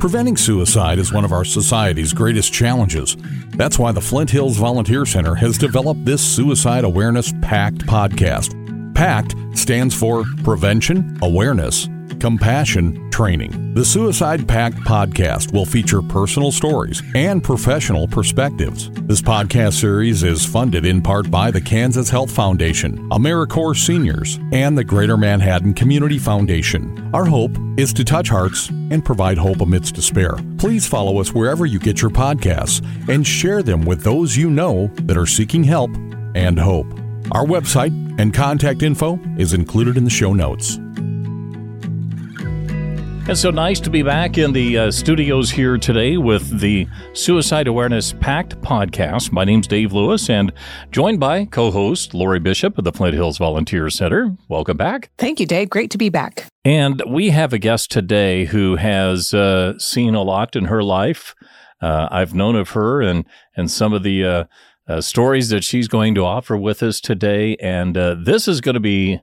Preventing suicide is one of our society's greatest challenges. That's why the Flint Hills Volunteer Center has developed this Suicide Awareness PACT podcast. PACT stands for Prevention, Awareness, Compassion Training. The Suicide Pact podcast will feature personal stories and professional perspectives. This podcast series is funded in part by the Kansas Health Foundation, AmeriCorps Seniors, and the Greater Manhattan Community Foundation. Our hope is to touch hearts and provide hope amidst despair. Please follow us wherever you get your podcasts and share them with those you know that are seeking help and hope. Our website and contact info is included in the show notes. It's so nice to be back in the uh, studios here today with the Suicide Awareness Pact podcast. My name's Dave Lewis and joined by co host Lori Bishop of the Flint Hills Volunteer Center. Welcome back. Thank you, Dave. Great to be back. And we have a guest today who has uh, seen a lot in her life. Uh, I've known of her and, and some of the uh, uh, stories that she's going to offer with us today. And uh, this is going to be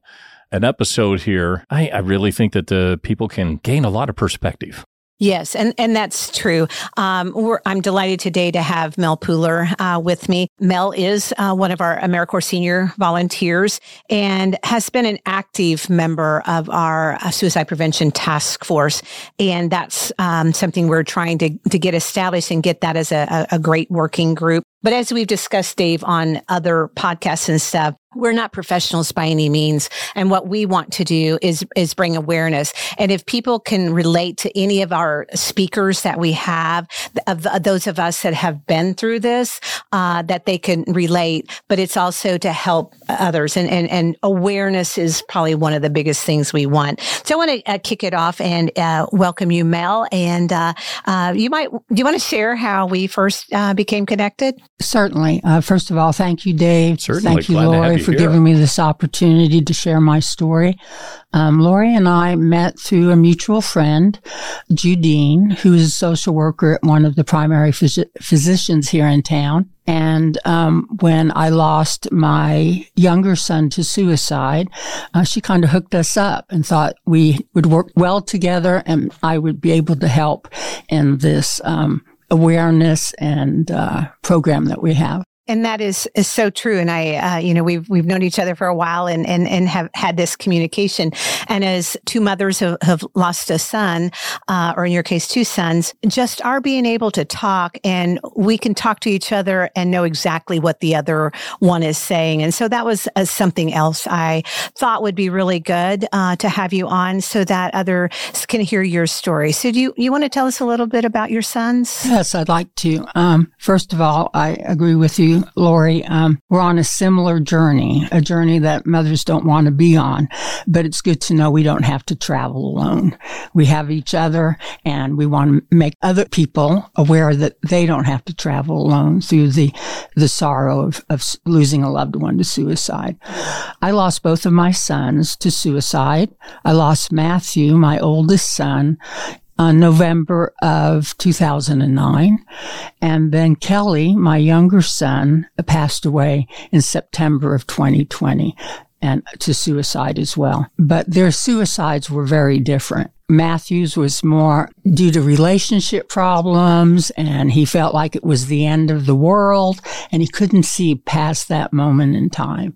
an episode here, I, I really think that the people can gain a lot of perspective. Yes, and, and that's true. Um, I'm delighted today to have Mel Pooler uh, with me. Mel is uh, one of our AmeriCorps senior volunteers and has been an active member of our uh, suicide prevention task force. And that's um, something we're trying to, to get established and get that as a, a great working group. But as we've discussed, Dave, on other podcasts and stuff, we're not professionals by any means. And what we want to do is, is bring awareness. And if people can relate to any of our speakers that we have, of, of those of us that have been through this, uh, that they can relate, but it's also to help others. And, and, and awareness is probably one of the biggest things we want. So I want to uh, kick it off and uh, welcome you, Mel. And uh, uh, you might, do you want to share how we first uh, became connected? Certainly. first of all, thank you, Dave. Certainly. Thank you, Glad Lori for giving me this opportunity to share my story. Um, Lori and I met through a mutual friend, Judine, who is a social worker at one of the primary phys- physicians here in town. And um, when I lost my younger son to suicide, uh, she kind of hooked us up and thought we would work well together and I would be able to help in this um, awareness and uh, program that we have. And that is, is so true. And I, uh, you know, we've, we've known each other for a while and, and, and have had this communication. And as two mothers have, have lost a son, uh, or in your case, two sons, just our being able to talk and we can talk to each other and know exactly what the other one is saying. And so that was uh, something else I thought would be really good, uh, to have you on so that others can hear your story. So do you, you want to tell us a little bit about your sons? Yes, I'd like to. Um, first of all, I agree with you Lori, um, we're on a similar journey, a journey that mothers don't want to be on, but it's good to know we don't have to travel alone. We have each other and we want to make other people aware that they don't have to travel alone through the, the sorrow of, of losing a loved one to suicide. I lost both of my sons to suicide. I lost Matthew, my oldest son, uh, November of 2009. And then Kelly, my younger son, passed away in September of 2020 and to suicide as well. But their suicides were very different. Matthews was more due to relationship problems and he felt like it was the end of the world and he couldn't see past that moment in time.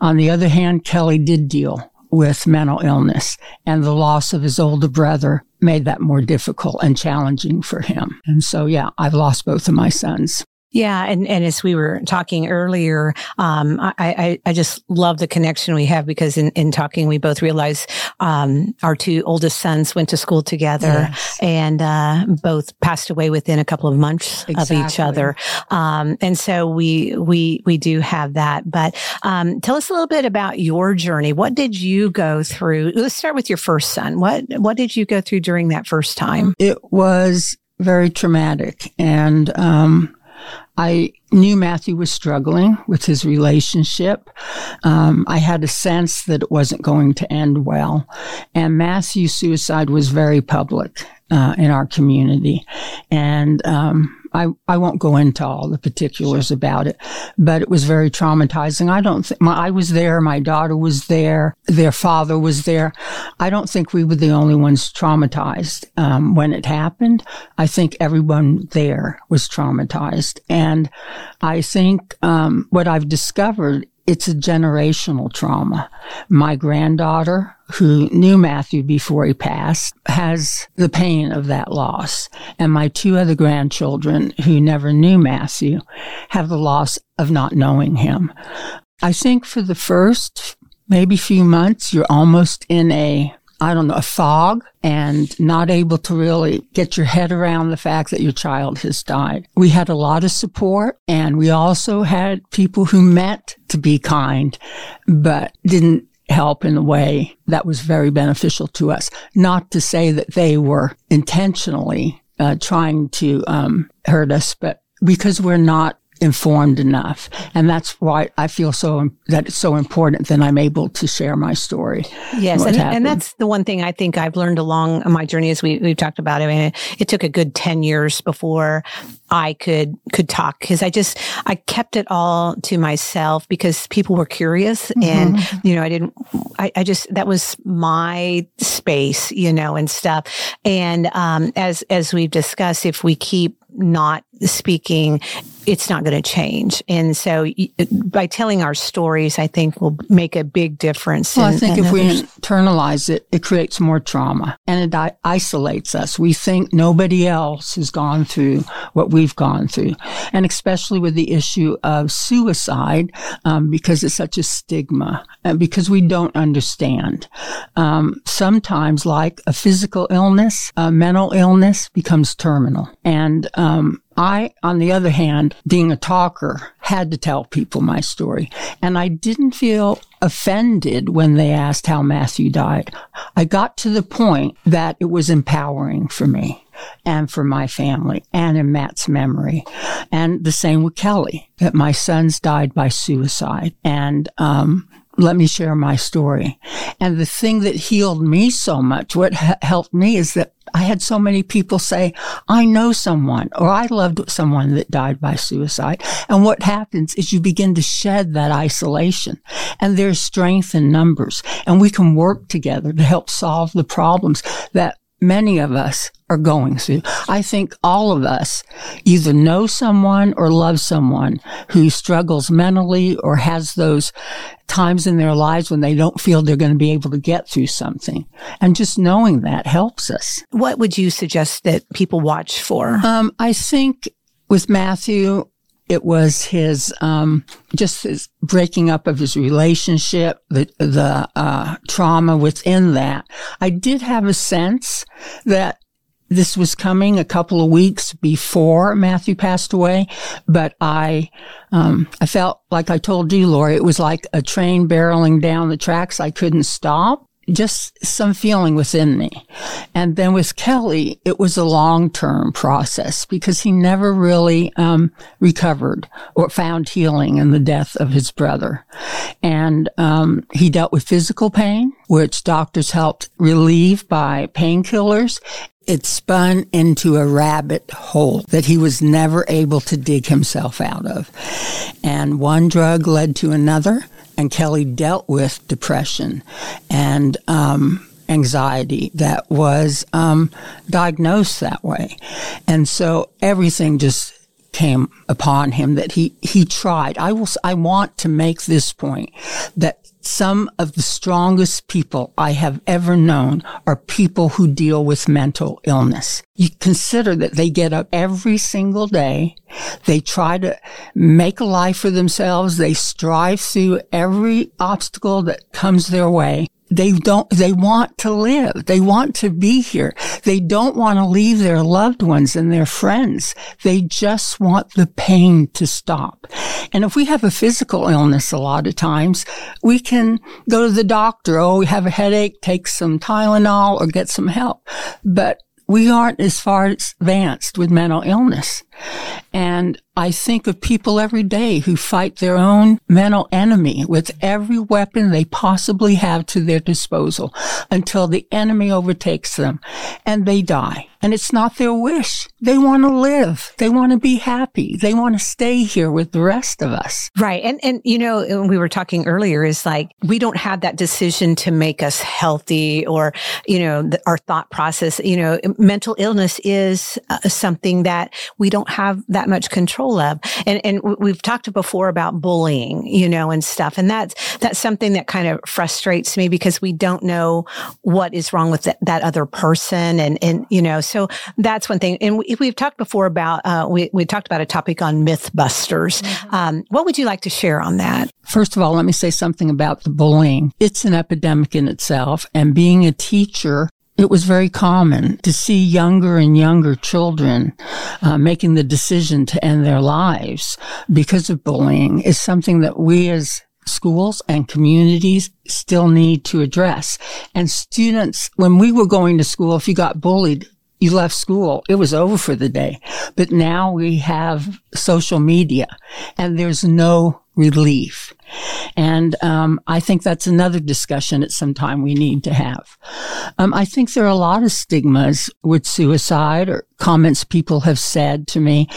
On the other hand, Kelly did deal with mental illness and the loss of his older brother made that more difficult and challenging for him. And so, yeah, I've lost both of my sons. Yeah, and, and as we were talking earlier, um, I, I, I just love the connection we have because in, in talking, we both realize um, our two oldest sons went to school together yes. and uh, both passed away within a couple of months exactly. of each other. Um, and so we we we do have that. But um, tell us a little bit about your journey. What did you go through? Let's start with your first son. What what did you go through during that first time? It was very traumatic and um, I knew Matthew was struggling with his relationship. Um, I had a sense that it wasn't going to end well. And Matthew's suicide was very public uh, in our community. And um, I, I won't go into all the particulars about it, but it was very traumatizing. I don't think I was there. My daughter was there. Their father was there. I don't think we were the only ones traumatized um, when it happened. I think everyone there was traumatized, and I think um, what I've discovered it's a generational trauma. My granddaughter, who knew Matthew before he passed, has the pain of that loss. And my two other grandchildren, who never knew Matthew, have the loss of not knowing him. I think for the first maybe few months, you're almost in a I don't know, a fog and not able to really get your head around the fact that your child has died. We had a lot of support and we also had people who meant to be kind, but didn't help in a way that was very beneficial to us. Not to say that they were intentionally uh, trying to um, hurt us, but because we're not informed enough. And that's why I feel so that it's so important that I'm able to share my story. Yes. And, and, that's the one thing I think I've learned along my journey as we, we've talked about. I mean, it, it took a good 10 years before I could, could talk because I just, I kept it all to myself because people were curious mm-hmm. and, you know, I didn't, I, I just, that was my space, you know, and stuff. And, um, as, as we've discussed, if we keep not speaking, it's not going to change. And so by telling our stories, I think will make a big difference. Well, in, I think if others. we internalize it, it creates more trauma and it isolates us. We think nobody else has gone through what we've gone through. And especially with the issue of suicide, um, because it's such a stigma and because we don't understand. Um, sometimes like a physical illness, a mental illness becomes terminal. And, um, I, on the other hand, being a talker, had to tell people my story. And I didn't feel offended when they asked how Matthew died. I got to the point that it was empowering for me and for my family and in Matt's memory. And the same with Kelly, that my sons died by suicide. And, um, let me share my story. And the thing that healed me so much, what helped me is that I had so many people say, I know someone or I loved someone that died by suicide. And what happens is you begin to shed that isolation and there's strength in numbers and we can work together to help solve the problems that many of us are going through. I think all of us either know someone or love someone who struggles mentally or has those times in their lives when they don't feel they're going to be able to get through something. And just knowing that helps us. What would you suggest that people watch for? Um, I think with Matthew, it was his um, just his breaking up of his relationship, the the uh, trauma within that. I did have a sense that this was coming a couple of weeks before Matthew passed away, but I um, I felt like I told you, Lori, it was like a train barreling down the tracks. I couldn't stop just some feeling within me. And then with Kelly, it was a long term process because he never really um, recovered or found healing in the death of his brother. And um, he dealt with physical pain, which doctors helped relieve by painkillers. It spun into a rabbit hole that he was never able to dig himself out of. And one drug led to another and Kelly dealt with depression and um, anxiety that was um, diagnosed that way. And so everything just came upon him that he, he tried. I will, I want to make this point that some of the strongest people I have ever known are people who deal with mental illness. You consider that they get up every single day. They try to make a life for themselves. They strive through every obstacle that comes their way they don't, they want to live. They want to be here. They don't want to leave their loved ones and their friends. They just want the pain to stop. And if we have a physical illness a lot of times, we can go to the doctor. Oh, we have a headache, take some Tylenol or get some help. But we aren't as far advanced with mental illness. And I think of people every day who fight their own mental enemy with every weapon they possibly have to their disposal until the enemy overtakes them and they die. And it's not their wish. They want to live. They want to be happy. They want to stay here with the rest of us. Right. And, and, you know, we were talking earlier is like, we don't have that decision to make us healthy or, you know, the, our thought process, you know, mental illness is uh, something that we don't have that much control of. And, and we've talked before about bullying, you know, and stuff. And that's, that's something that kind of frustrates me because we don't know what is wrong with that, that other person. And, and, you know, so that's one thing. And we, have talked before about, uh, we, we talked about a topic on Mythbusters. Mm-hmm. Um, what would you like to share on that? First of all, let me say something about the bullying. It's an epidemic in itself. And being a teacher, it was very common to see younger and younger children uh, making the decision to end their lives because of bullying is something that we as schools and communities still need to address. And students, when we were going to school, if you got bullied, you left school, it was over for the day. But now we have social media and there's no relief. And um, I think that's another discussion at some time we need to have. Um, I think there are a lot of stigmas with suicide or comments people have said to me,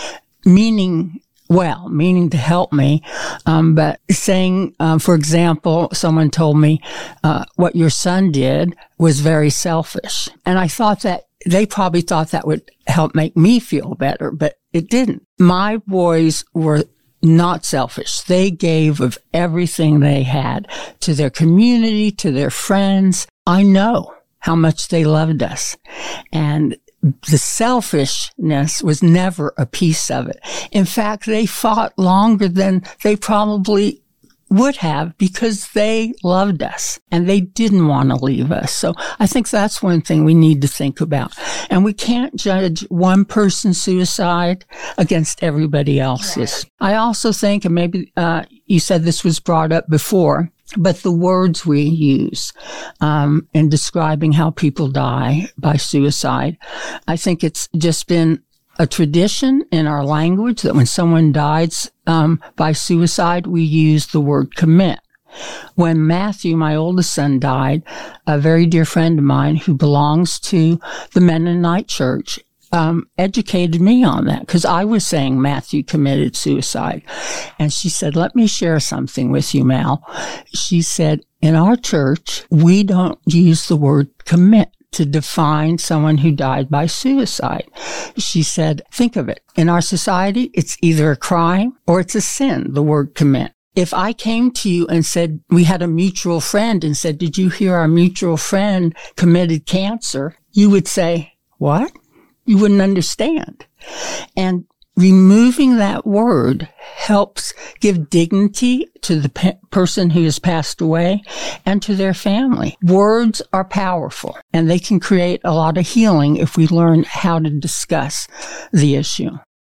meaning well, meaning to help me. Um, but saying, uh, for example, someone told me uh, what your son did was very selfish, and I thought that they probably thought that would help make me feel better, but it didn't. My boys were not selfish. They gave of everything they had to their community, to their friends. I know how much they loved us. And the selfishness was never a piece of it. In fact, they fought longer than they probably would have because they loved us and they didn't want to leave us. So I think that's one thing we need to think about. And we can't judge one person's suicide against everybody else's. Right. I also think, and maybe uh, you said this was brought up before, but the words we use um, in describing how people die by suicide, I think it's just been a tradition in our language that when someone dies um, by suicide, we use the word commit. When Matthew, my oldest son, died, a very dear friend of mine who belongs to the Mennonite Church um, educated me on that because I was saying Matthew committed suicide. And she said, Let me share something with you, Mal. She said, In our church, we don't use the word commit to define someone who died by suicide. She said, think of it. In our society, it's either a crime or it's a sin, the word commit. If I came to you and said, we had a mutual friend and said, did you hear our mutual friend committed cancer? You would say, what? You wouldn't understand. And removing that word helps give dignity to the pe- person who has passed away and to their family. Words are powerful and they can create a lot of healing if we learn how to discuss the issue.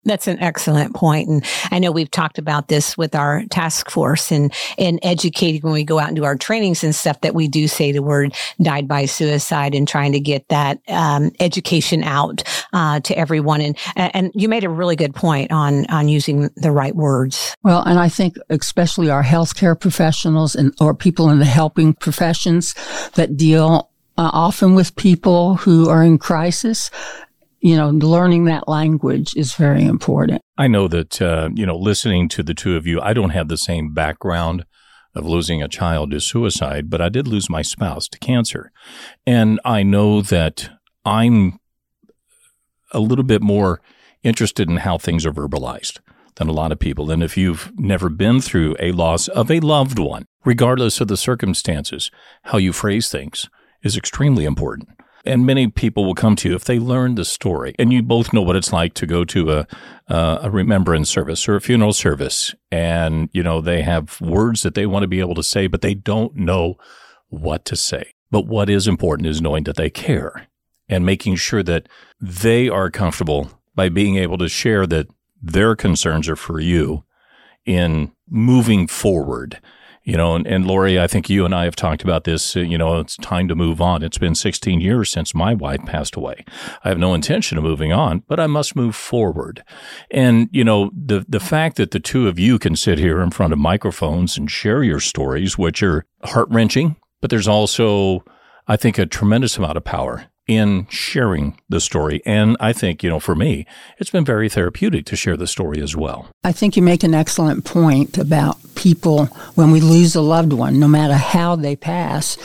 That's an excellent point. And I know we've talked about this with our task force and, and educating when we go out and do our trainings and stuff that we do say the word died by suicide and trying to get that um, education out uh, to everyone. And, and you made a really good point on, on using the right words. Well, and I think especially our healthcare professionals and or people in the helping professions that deal uh, often with people who are in crisis you know, learning that language is very important. I know that, uh, you know, listening to the two of you, I don't have the same background of losing a child to suicide, but I did lose my spouse to cancer. And I know that I'm a little bit more interested in how things are verbalized than a lot of people. And if you've never been through a loss of a loved one, regardless of the circumstances, how you phrase things is extremely important. And many people will come to you if they learn the story. And you both know what it's like to go to a, uh, a remembrance service or a funeral service. And, you know, they have words that they want to be able to say, but they don't know what to say. But what is important is knowing that they care and making sure that they are comfortable by being able to share that their concerns are for you in moving forward You know, and, and Lori, I think you and I have talked about this. Uh, you know, it's time to move on. It's been 16 years since my wife passed away. I have no intention of moving on, but I must move forward. And, you know, the, the fact that the two of you can sit here in front of microphones and share your stories, which are heart wrenching, but there's also, I think, a tremendous amount of power in sharing the story. And I think, you know, for me, it's been very therapeutic to share the story as well. I think you make an excellent point about people when we lose a loved one, no matter how they pass,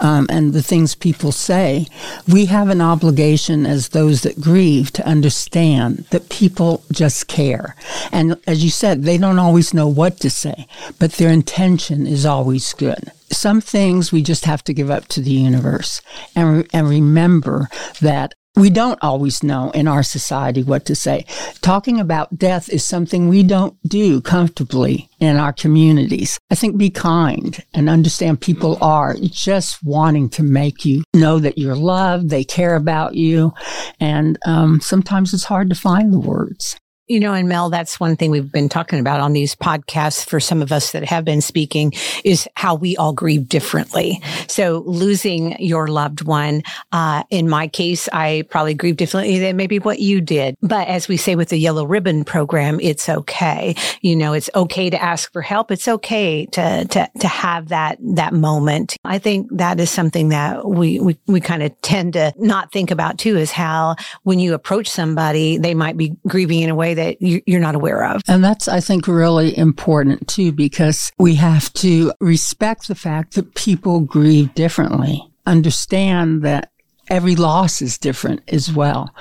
um, and the things people say, we have an obligation as those that grieve to understand that people just care. And as you said, they don't always know what to say, but their intention is always good some things we just have to give up to the universe and, re- and remember that we don't always know in our society what to say. Talking about death is something we don't do comfortably in our communities. I think be kind and understand people are just wanting to make you know that you're loved, they care about you, and um, sometimes it's hard to find the words. You know, and Mel, that's one thing we've been talking about on these podcasts for some of us that have been speaking is how we all grieve differently. So losing your loved one, uh, in my case, I probably grieve differently than maybe what you did. But as we say with the yellow ribbon program, it's okay. You know, it's okay to ask for help. It's okay to, to, to have that, that moment. I think that is something that we, we, we kind of tend to not think about too is how when you approach somebody, they might be grieving in a way that you're not aware of. And that's, I think, really important too, because we have to respect the fact that people grieve differently, understand that every loss is different as well.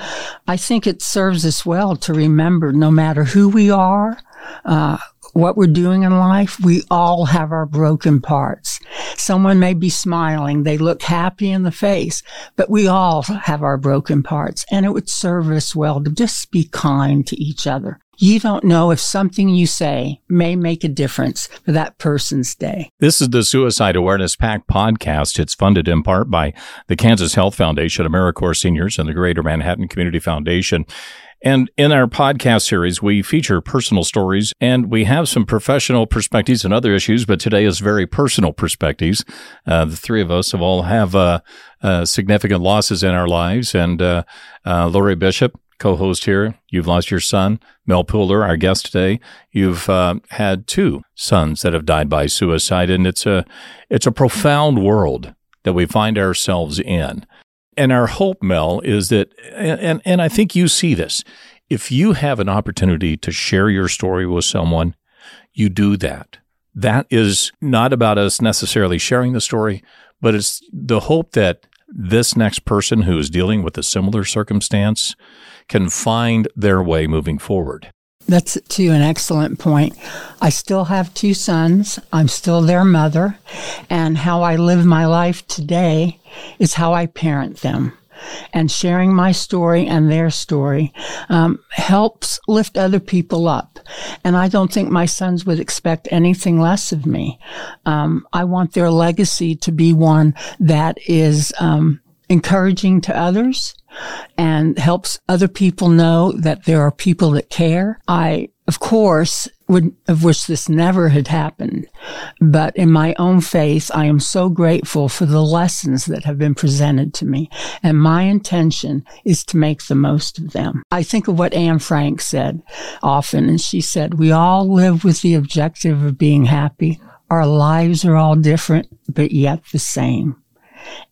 I think it serves us well to remember no matter who we are, uh, what we're doing in life, we all have our broken parts. Someone may be smiling. They look happy in the face, but we all have our broken parts and it would serve us well to just be kind to each other. You don't know if something you say may make a difference for that person's day. This is the Suicide Awareness Pact podcast. It's funded in part by the Kansas Health Foundation, AmeriCorps Seniors, and the Greater Manhattan Community Foundation. And in our podcast series, we feature personal stories and we have some professional perspectives and other issues, but today is very personal perspectives. Uh, the three of us have all have uh, uh, significant losses in our lives. And uh, uh, Lori Bishop, co-host here, you've lost your son. Mel Pooler, our guest today, you've uh, had two sons that have died by suicide, and it's a it's a profound world that we find ourselves in. And our hope, Mel, is that, and, and I think you see this. If you have an opportunity to share your story with someone, you do that. That is not about us necessarily sharing the story, but it's the hope that this next person who is dealing with a similar circumstance can find their way moving forward. That's to an excellent point. I still have two sons. I'm still their mother. And how I live my life today is how I parent them. And sharing my story and their story um, helps lift other people up. And I don't think my sons would expect anything less of me. Um, I want their legacy to be one that is um, encouraging to others and helps other people know that there are people that care. I, of course, would have wished this never had happened. But in my own faith, I am so grateful for the lessons that have been presented to me. And my intention is to make the most of them. I think of what Anne Frank said often, and she said, we all live with the objective of being happy. Our lives are all different, but yet the same.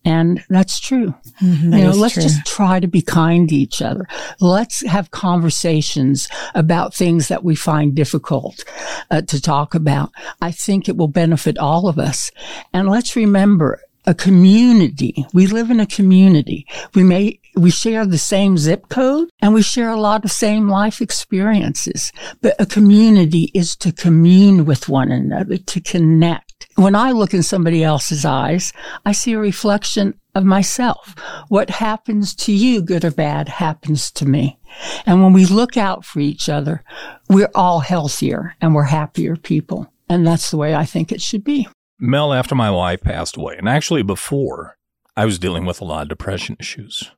And that's true. Mm-hmm, that you know, let's true. just try to be kind to each other. Let's have conversations about things that we find difficult uh, to talk about. I think it will benefit all of us. And let's remember a community. We live in a community. We may, we share the same zip code and we share a lot of same life experiences, but a community is to commune with one another, to connect when I look in somebody else's eyes, I see a reflection of myself. What happens to you, good or bad, happens to me. And when we look out for each other, we're all healthier and we're happier people. And that's the way I think it should be. Mel, after my wife passed away, and actually before, I was dealing with a lot of depression issues.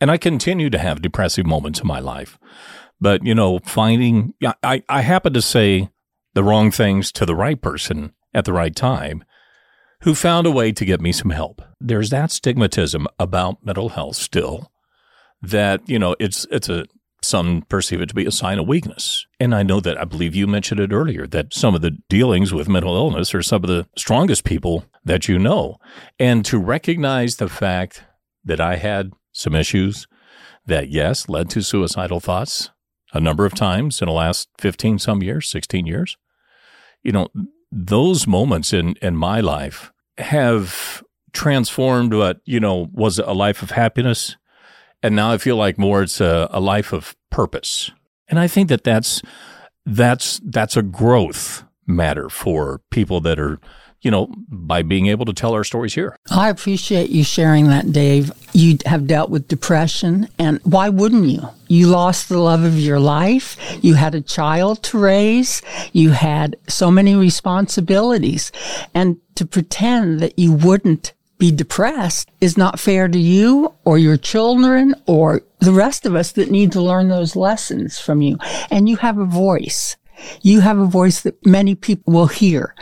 And I continue to have depressive moments in my life. But, you know, finding, I, I happen to say the wrong things to the right person at the right time who found a way to get me some help. There's that stigmatism about mental health still that, you know, it's it's a some perceive it to be a sign of weakness. And I know that I believe you mentioned it earlier that some of the dealings with mental illness are some of the strongest people that you know. And to recognize the fact that I had some issues that, yes, led to suicidal thoughts a number of times in the last 15 some years, 16 years, you know, those moments in, in my life have transformed what, you know, was a life of happiness. And now I feel like more it's a, a life of purpose. And I think that that's, that's, that's a growth matter for people that are you know, by being able to tell our stories here. I appreciate you sharing that, Dave. You have dealt with depression, and why wouldn't you? You lost the love of your life. You had a child to raise. You had so many responsibilities. And to pretend that you wouldn't be depressed is not fair to you or your children or the rest of us that need to learn those lessons from you. And you have a voice. You have a voice that many people will hear.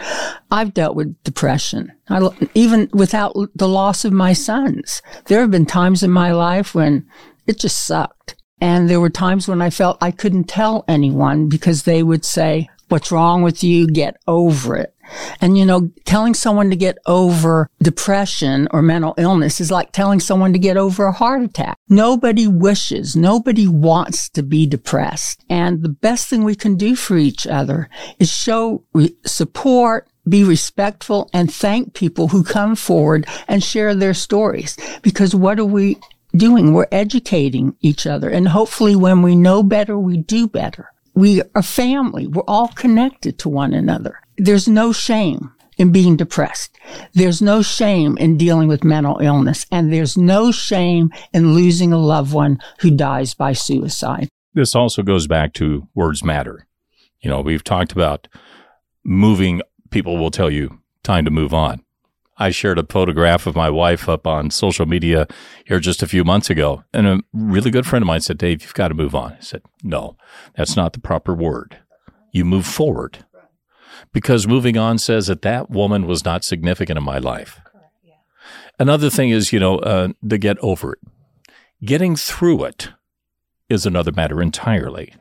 I've dealt with depression. I, even without the loss of my sons, there have been times in my life when it just sucked. And there were times when I felt I couldn't tell anyone because they would say, what's wrong with you? Get over it. And you know, telling someone to get over depression or mental illness is like telling someone to get over a heart attack. Nobody wishes, nobody wants to be depressed. And the best thing we can do for each other is show re- support, be respectful and thank people who come forward and share their stories. Because what are we doing? We're educating each other. And hopefully when we know better, we do better. We are family. We're all connected to one another. There's no shame in being depressed. There's no shame in dealing with mental illness. And there's no shame in losing a loved one who dies by suicide. This also goes back to words matter. You know, we've talked about moving, people will tell you time to move on. I shared a photograph of my wife up on social media here just a few months ago. And a really good friend of mine said, Dave, you've got to move on. I said, no, that's not the proper word. You move forward because moving on says that that woman was not significant in my life. Another thing is, you know, uh, to get over it. Getting through it is another matter entirely.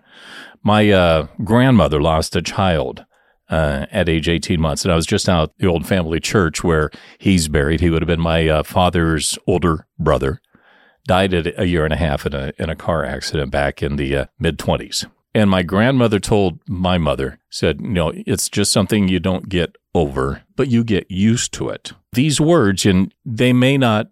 My uh, grandmother lost a child uh, at age 18 months. And I was just out the old family church where he's buried. He would have been my uh, father's older brother. Died at a year and a half in a, in a car accident back in the uh, mid 20s. And my grandmother told my mother, said, you know, it's just something you don't get over, but you get used to it. These words, and they may not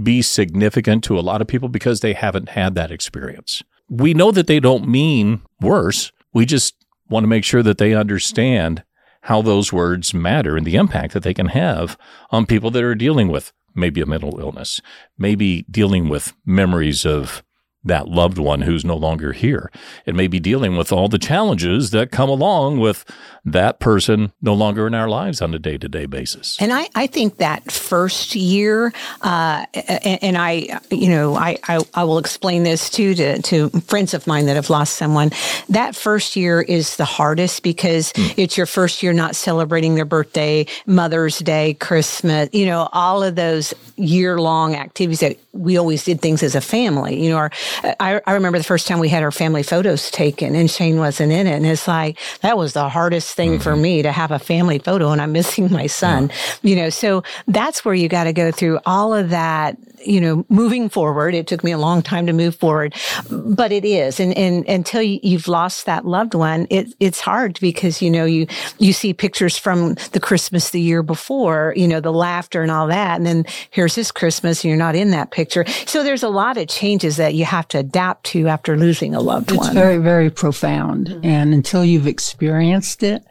be significant to a lot of people because they haven't had that experience. We know that they don't mean worse. We just want to make sure that they understand how those words matter and the impact that they can have on people that are dealing with maybe a mental illness, maybe dealing with memories of that loved one who's no longer here. It may be dealing with all the challenges that come along with that person no longer in our lives on a day to day basis. And I, I think that first year, uh, and, and, I, you know, I, I, I, will explain this too to, to friends of mine that have lost someone. That first year is the hardest because mm. it's your first year not celebrating their birthday, Mother's Day, Christmas, you know, all of those year long activities that we always did things as a family. You know, our, I, I remember the first time we had our family photos taken and Shane wasn't in it. And it's like, that was the hardest thing mm-hmm. for me to have a family photo and I'm missing my son, you know, so that's where you got to go through all of that you know, moving forward. It took me a long time to move forward, but it is. And, and until you've lost that loved one, it, it's hard because, you know, you, you see pictures from the Christmas the year before, you know, the laughter and all that. And then here's this Christmas and you're not in that picture. So there's a lot of changes that you have to adapt to after losing a loved it's one. It's very, very profound. Mm-hmm. And until you've experienced it,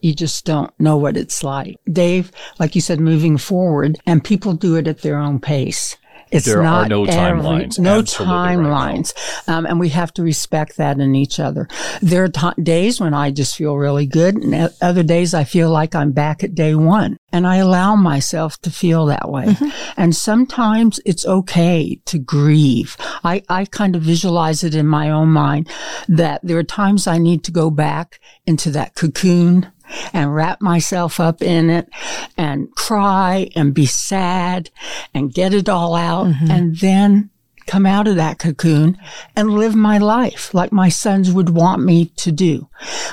you just don't know what it's like. Dave, like you said, moving forward, and people do it at their own pace. It's there not are no timelines. No timelines. Right um, and we have to respect that in each other. There are t- days when I just feel really good and other days I feel like I'm back at day one and I allow myself to feel that way. Mm-hmm. And sometimes it's okay to grieve. I, I kind of visualize it in my own mind that there are times I need to go back into that cocoon and wrap myself up in it and cry and be sad and get it all out mm-hmm. and then come out of that cocoon and live my life like my sons would want me to do.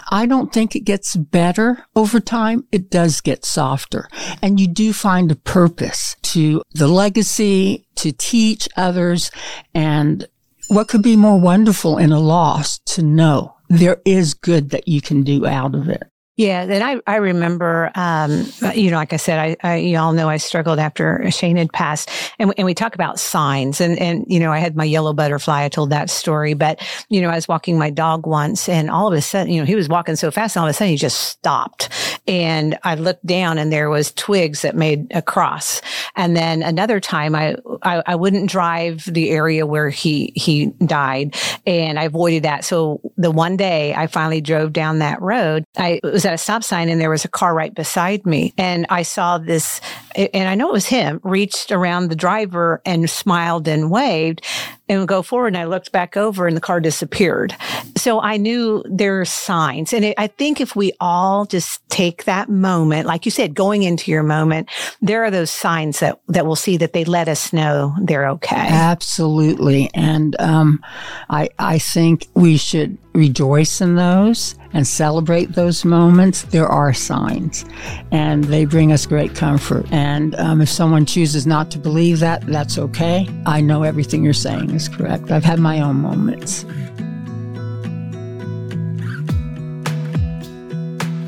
I don't think it gets better over time. It does get softer. And you do find a purpose to the legacy, to teach others. And what could be more wonderful in a loss to know there is good that you can do out of it. Yeah, and I, I remember, um, you know, like I said, I, I, you all know I struggled after Shane had passed. And, and we talk about signs. And, and, you know, I had my yellow butterfly. I told that story, but, you know, I was walking my dog once and all of a sudden, you know, he was walking so fast and all of a sudden he just stopped and I looked down and there was twigs that made a cross. And then another time I, I, I wouldn't drive the area where he, he died and I avoided that. So the one day I finally drove down that road, I was at a stop sign and there was a car right beside me. And I saw this, and I know it was him, reached around the driver and smiled and waved and go forward. And I looked back over and the car disappeared. So I knew there are signs. And it, I think if we all just take that moment, like you said, going into your moment, there are those signs that, that we'll see that they let us know they're okay. Absolutely. And, um, I, I think we should rejoice in those and celebrate those moments, there are signs and they bring us great comfort. And um, if someone chooses not to believe that, that's okay. I know everything you're saying is correct. I've had my own moments.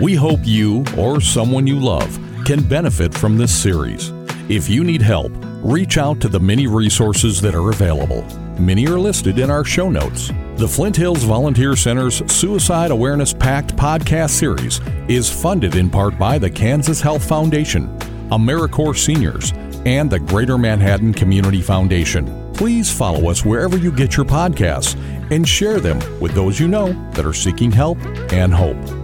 We hope you or someone you love can benefit from this series. If you need help, reach out to the many resources that are available. Many are listed in our show notes. The Flint Hills Volunteer Center's Suicide Awareness Pact podcast series is funded in part by the Kansas Health Foundation, AmeriCorps Seniors, and the Greater Manhattan Community Foundation. Please follow us wherever you get your podcasts and share them with those you know that are seeking help and hope.